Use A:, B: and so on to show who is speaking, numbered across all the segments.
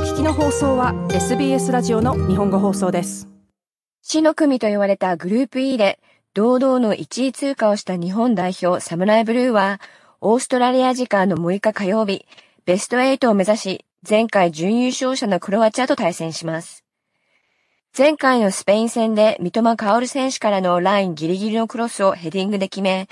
A: 聞きの放送は SBS ラジオの日本語放送です。
B: 死の組と言われたグループ E で堂々の1位通過をした日本代表サムライブルーはオーストラリア時間の6日火曜日ベスト8を目指し前回準優勝者のクロアチアと対戦します。前回のスペイン戦で三笘薫選手からのラインギリギリのクロスをヘディングで決め、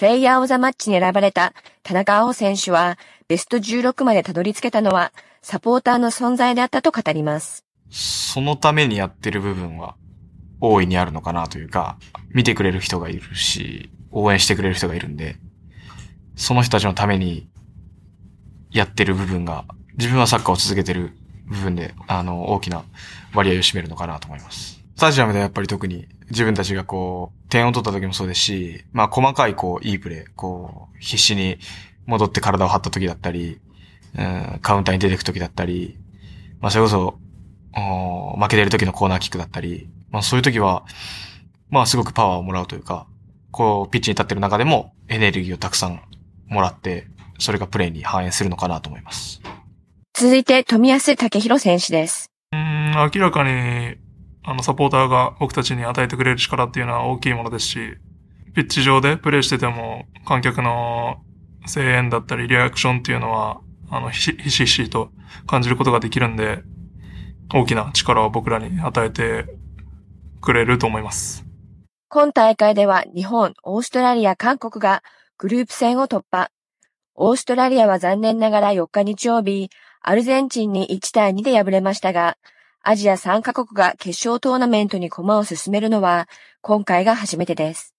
B: プレイヤーオブザマッチに選ばれた田中碧選手はベスト16までたどり着けたのはサポーターの存在であったと語ります。
C: そのためにやってる部分は大いにあるのかなというか、見てくれる人がいるし、応援してくれる人がいるんで、その人たちのためにやってる部分が、自分はサッカーを続けてる部分で、あの、大きな割合を占めるのかなと思います。スタジアムではやっぱり特に自分たちがこう、点を取った時もそうですし、まあ細かいこう、いいプレー、こう、必死に戻って体を張った時だったり、うん、カウンターに出てく時だったり、まあそれこそ、負けてる時のコーナーキックだったり、まあそういう時は、まあすごくパワーをもらうというか、こう、ピッチに立ってる中でもエネルギーをたくさんもらって、それがプレーに反映するのかなと思います。
B: 続いて、富安武宏選手です。
D: うん、明らかに、あの、サポーターが僕たちに与えてくれる力っていうのは大きいものですし、ピッチ上でプレーしてても、観客の声援だったり、リアクションっていうのは、あの、ひしひしと感じることができるんで、大きな力を僕らに与えてくれると思います。
B: 今大会では日本、オーストラリア、韓国がグループ戦を突破。オーストラリアは残念ながら4日日曜日、アルゼンチンに1対2で敗れましたが、アジア3カ国が決勝トーナメントに駒を進めるのは今回が初めてです。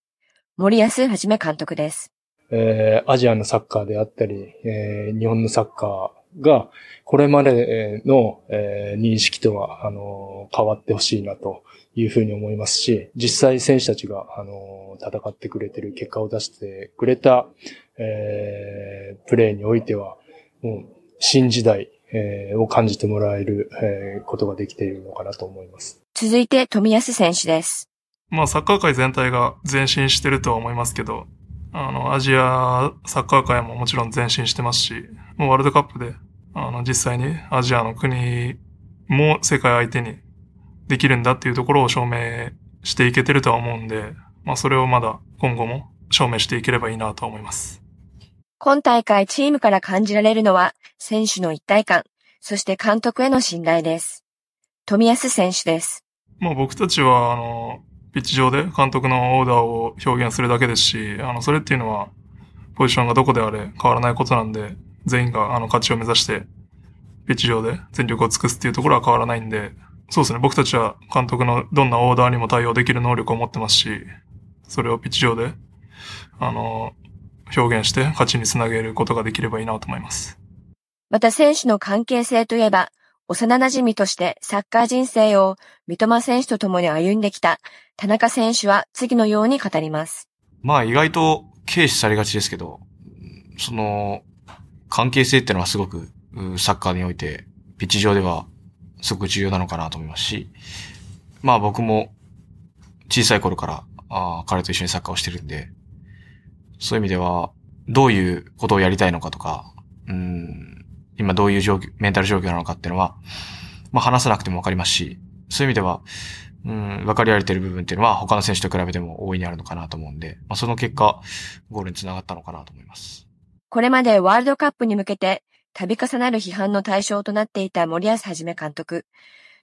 B: 森保はじめ監督です。
E: えー、アジアのサッカーであったり、えー、日本のサッカーがこれまでの、えー、認識とは、あの変わってほしいなというふうに思いますし、実際選手たちが、あの戦ってくれてる、結果を出してくれた、えー、プレーにおいては、もう新時代、えー、を感じてもらえる、えー、ことができているのかなと思います。
B: 続いて、富安選手です。
D: まあ、サッカー界全体が前進してるとは思いますけど、あの、アジアサッカー界ももちろん前進してますし、もうワールドカップで、あの、実際にアジアの国も世界相手にできるんだっていうところを証明していけてるとは思うんで、まあ、それをまだ今後も証明していければいいなと思います。
B: 今大会チームから感じられるのは選手の一体感、そして監督への信頼です。富安選手です。
D: まあ僕たちは、あの、ピッチ上で監督のオーダーを表現するだけですし、あの、それっていうのは、ポジションがどこであれ変わらないことなんで、全員があの勝ちを目指して、ピッチ上で全力を尽くすっていうところは変わらないんで、そうですね、僕たちは監督のどんなオーダーにも対応できる能力を持ってますし、それをピッチ上で、あの、表現して勝ちにつなげることができればいいなと思います。
B: また選手の関係性といえば、幼馴染としてサッカー人生を三笘選手と共に歩んできた田中選手は次のように語ります。
C: まあ意外と軽視されがちですけど、その関係性ってのはすごくサッカーにおいてピッチ上ではすごく重要なのかなと思いますし、まあ僕も小さい頃からあ彼と一緒にサッカーをしてるんで、そういう意味では、どういうことをやりたいのかとか、うん、今どういう状況、メンタル状況なのかっていうのは、まあ話さなくてもわかりますし、そういう意味では、うん、分かり合えてる部分っていうのは他の選手と比べても大いにあるのかなと思うんで、まあその結果、ゴールにつながったのかなと思います。
B: これまでワールドカップに向けて、度重なる批判の対象となっていた森保一監督。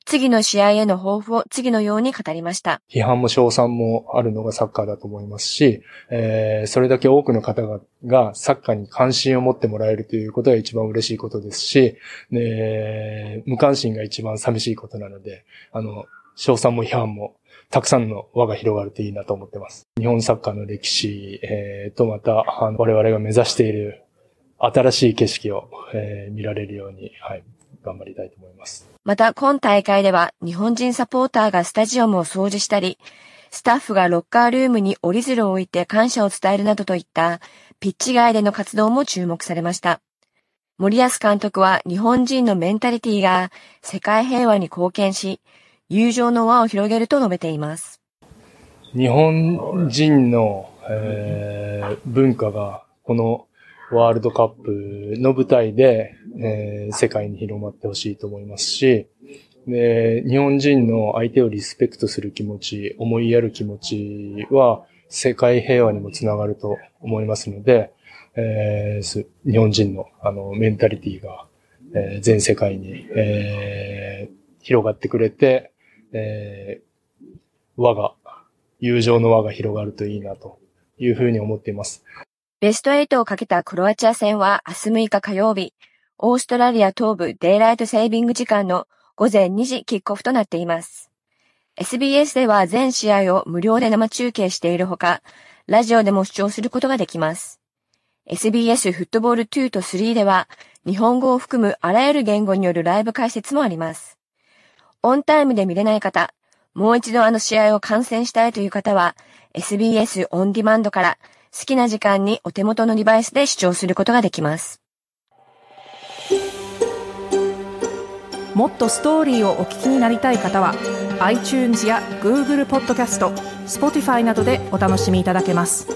B: 次の試合への抱負を次のように語りました。
E: 批判も賞賛もあるのがサッカーだと思いますし、えー、それだけ多くの方がサッカーに関心を持ってもらえるということが一番嬉しいことですし、ね、無関心が一番寂しいことなので、あの、賞賛も批判もたくさんの輪が広がるといいなと思ってます。日本サッカーの歴史、えー、とまた、我々が目指している新しい景色を、えー、見られるように、はい、頑張りたいと思います。
B: また今大会では日本人サポーターがスタジアムを掃除したり、スタッフがロッカールームに折り鶴を置いて感謝を伝えるなどといったピッチ外での活動も注目されました。森保監督は日本人のメンタリティが世界平和に貢献し、友情の輪を広げると述べています。
E: 日本人の、えー、文化がこのワールドカップの舞台で、えー世界に広まってほしいと思いますし、で、日本人の相手をリスペクトする気持ち、思いやる気持ちは、世界平和にもつながると思いますので、えー日本人のあのメンタリティが、えー全世界に、えー広がってくれて、えー輪が、友情の輪が広がるといいなというふうに思っています。
B: ベスト8をかけたクロアチア戦は明日6日火曜日、オーストラリア東部デイライトセービング時間の午前2時キックオフとなっています。SBS では全試合を無料で生中継しているほか、ラジオでも視聴することができます。SBS フットボール2と3では、日本語を含むあらゆる言語によるライブ解説もあります。オンタイムで見れない方、もう一度あの試合を観戦したいという方は、SBS オンディマンドから好きな時間にお手元のデバイスで視聴することができます。
A: もっとストーリーをお聞きになりたい方は iTunes や Google ポッドキャスト Spotify などでお楽しみいただけます